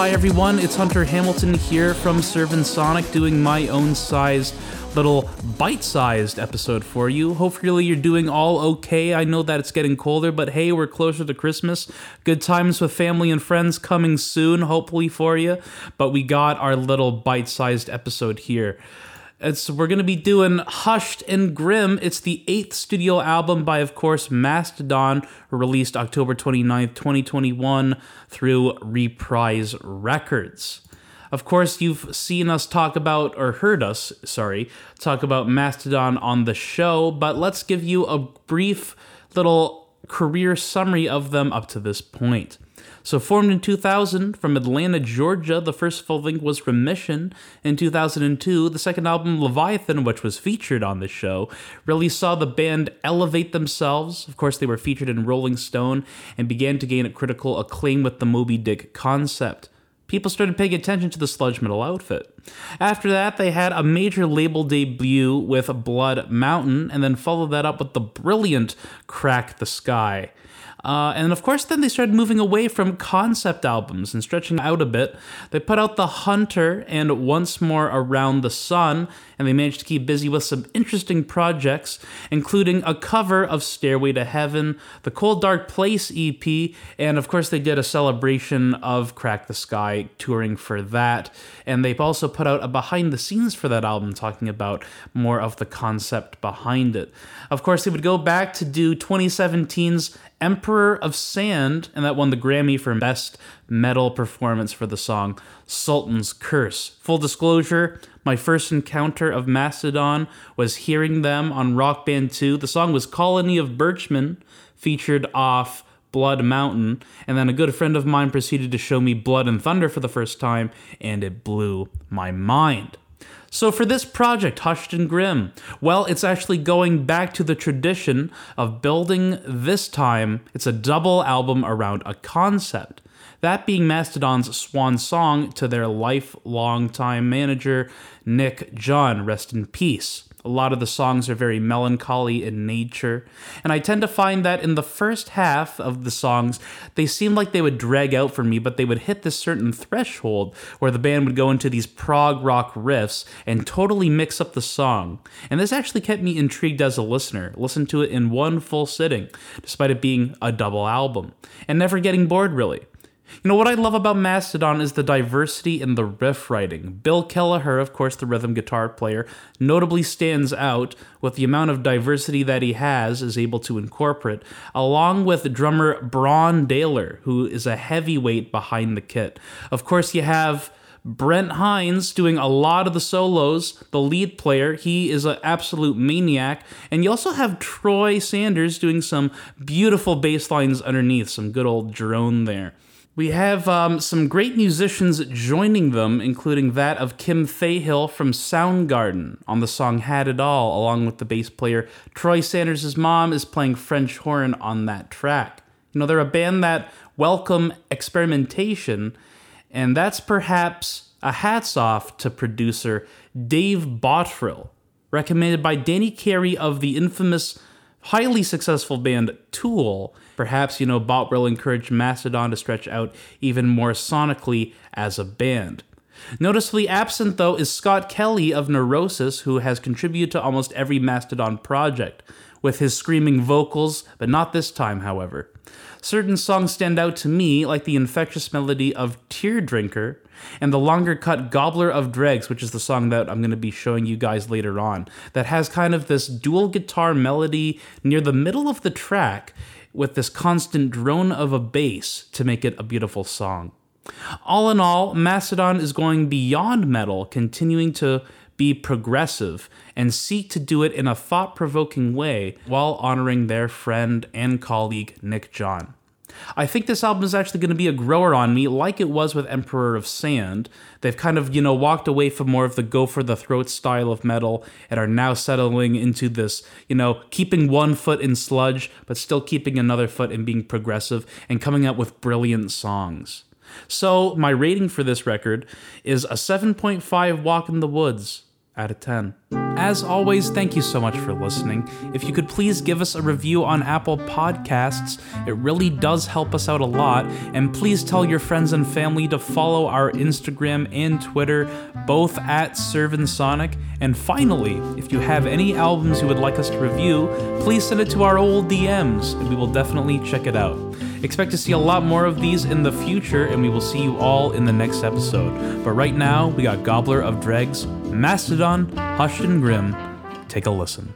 Hi everyone, it's Hunter Hamilton here from Servant Sonic doing my own sized little bite-sized episode for you. Hopefully you're doing all okay. I know that it's getting colder, but hey, we're closer to Christmas. Good times with family and friends coming soon, hopefully for you. But we got our little bite-sized episode here. It's we're gonna be doing Hushed and Grim. It's the eighth studio album by, of course, Mastodon, released October 29th, 2021 through Reprise Records. Of course, you've seen us talk about, or heard us, sorry, talk about Mastodon on the show, but let's give you a brief little career summary of them up to this point. So, formed in 2000 from Atlanta, Georgia, the first full length was Remission. In 2002, the second album, Leviathan, which was featured on the show, really saw the band elevate themselves. Of course, they were featured in Rolling Stone and began to gain a critical acclaim with the Moby Dick concept people started paying attention to the sludge metal outfit. After that, they had a major label debut with Blood Mountain, and then followed that up with the brilliant Crack the Skye. Uh, and of course, then they started moving away from concept albums and stretching out a bit. They put out The Hunter and Once More Around the Sun, and they managed to keep busy with some interesting projects, including a cover of Stairway to Heaven, the Cold Dark Place EP, and of course, they did a celebration of Crack the Skye touring for that. And they've also put out a behind the scenes for that album, talking about more of the concept behind it. Of course, they would go back to do 2017's Emperor of Sand, and that won the Grammy for Best Metal Performance for the song Sultan's Curse. Full disclosure, my first encounter of Mastodon was hearing them on Rock Band 2. The song was Colony of Birchmen, featured off Blood Mountain, and then a good friend of mine proceeded to show me Blood and Thunder for the first time, and it blew my mind. So, for this project, Hushed and Grim, well, it's actually going back to the tradition of building this time, it's a double album around a concept. That being Mastodon's swan song to their lifelong time manager, Nick John, rest in peace. A lot of the songs are very melancholy in nature, and I tend to find that in the first half of the songs, they seem like they would drag out for me, but they would hit this certain threshold where the band would go into these prog rock riffs and totally mix up the song. And this actually kept me intrigued as a listener. Listen to it in one full sitting, despite it being a double album, and never getting bored really. You know, what I love about Mastodon is the diversity in the riff writing. Bill Kelliher, of course, the rhythm guitar player, notably stands out with the amount of diversity that he has, is able to incorporate, along with drummer Brann Dailor, who is a heavyweight behind the kit. Of course, you have Brent Hinds doing a lot of the solos, the lead player. He is an absolute maniac. And you also have Troy Sanders doing some beautiful bass lines underneath, some good old drone there. We have um, some great musicians joining them, including that of Kim Thayil from Soundgarden on the song Had It All, along with the bass player Troy Sanders' mom is playing French horn on that track. You know, they're a band that welcome experimentation, and that's perhaps a hats off to producer Dave Bottrill, recommended by Danny Carey of the infamous highly successful band Tool, perhaps, you know, Bottrill encouraged Mastodon to stretch out even more sonically as a band. Noticeably absent, though, is Scott Kelly of Neurosis, who has contributed to almost every Mastodon project, with his screaming vocals, but not this time, however. Certain songs stand out to me, like the infectious melody of Tear Drinker, and the longer cut Gobbler of Dregs, which is the song that I'm going to be showing you guys later on, that has kind of this dual guitar melody near the middle of the track with this constant drone of a bass to make it a beautiful song. All in all, Mastodon is going beyond metal, continuing to be progressive and seek to do it in a thought provoking way while honoring their friend and colleague Nick John. I think this album is actually going to be a grower on me, like it was with Emperor of Sand. They've kind of, you know, walked away from more of the go for the throat style of metal and are now settling into this, you know, keeping one foot in sludge, but still keeping another foot in being progressive and coming up with brilliant songs. So, my rating for this record is a 7.5 Walk in the Woods out of 10. As always, thank you so much for listening. If you could please give us a review on Apple Podcasts, it really does help us out a lot. And please tell your friends and family to follow our Instagram and Twitter, both at Servant Sonic. And finally, if you have any albums you would like us to review, please send it to our old DMs, and we will definitely check it out. Expect to see a lot more of these in the future, and we will see you all in the next episode. But right now, we got Gobbler of Dregs, Mastodon, Hushed and Grim. Take a listen.